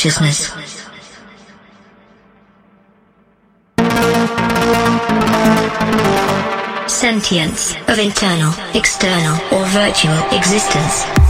Consciousness. Sentience of internal, external, or virtual existence.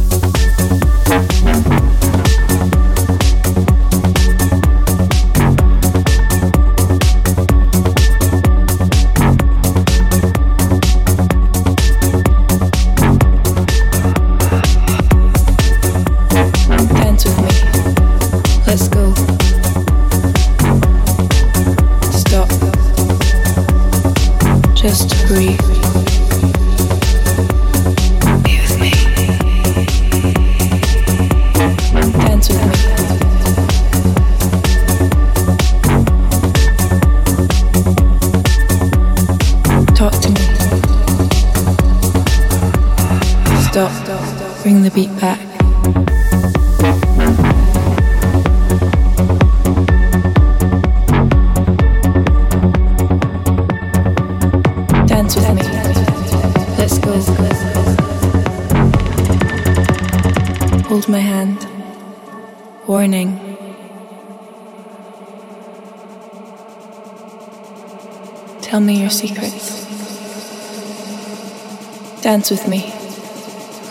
Dance with me.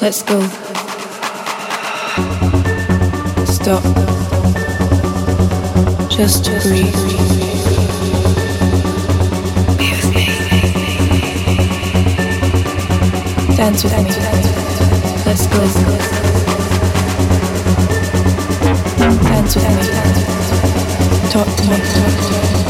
Let's go. Stop. Just breathe. Dance with me. Let's go. Dance with me. Talk to me.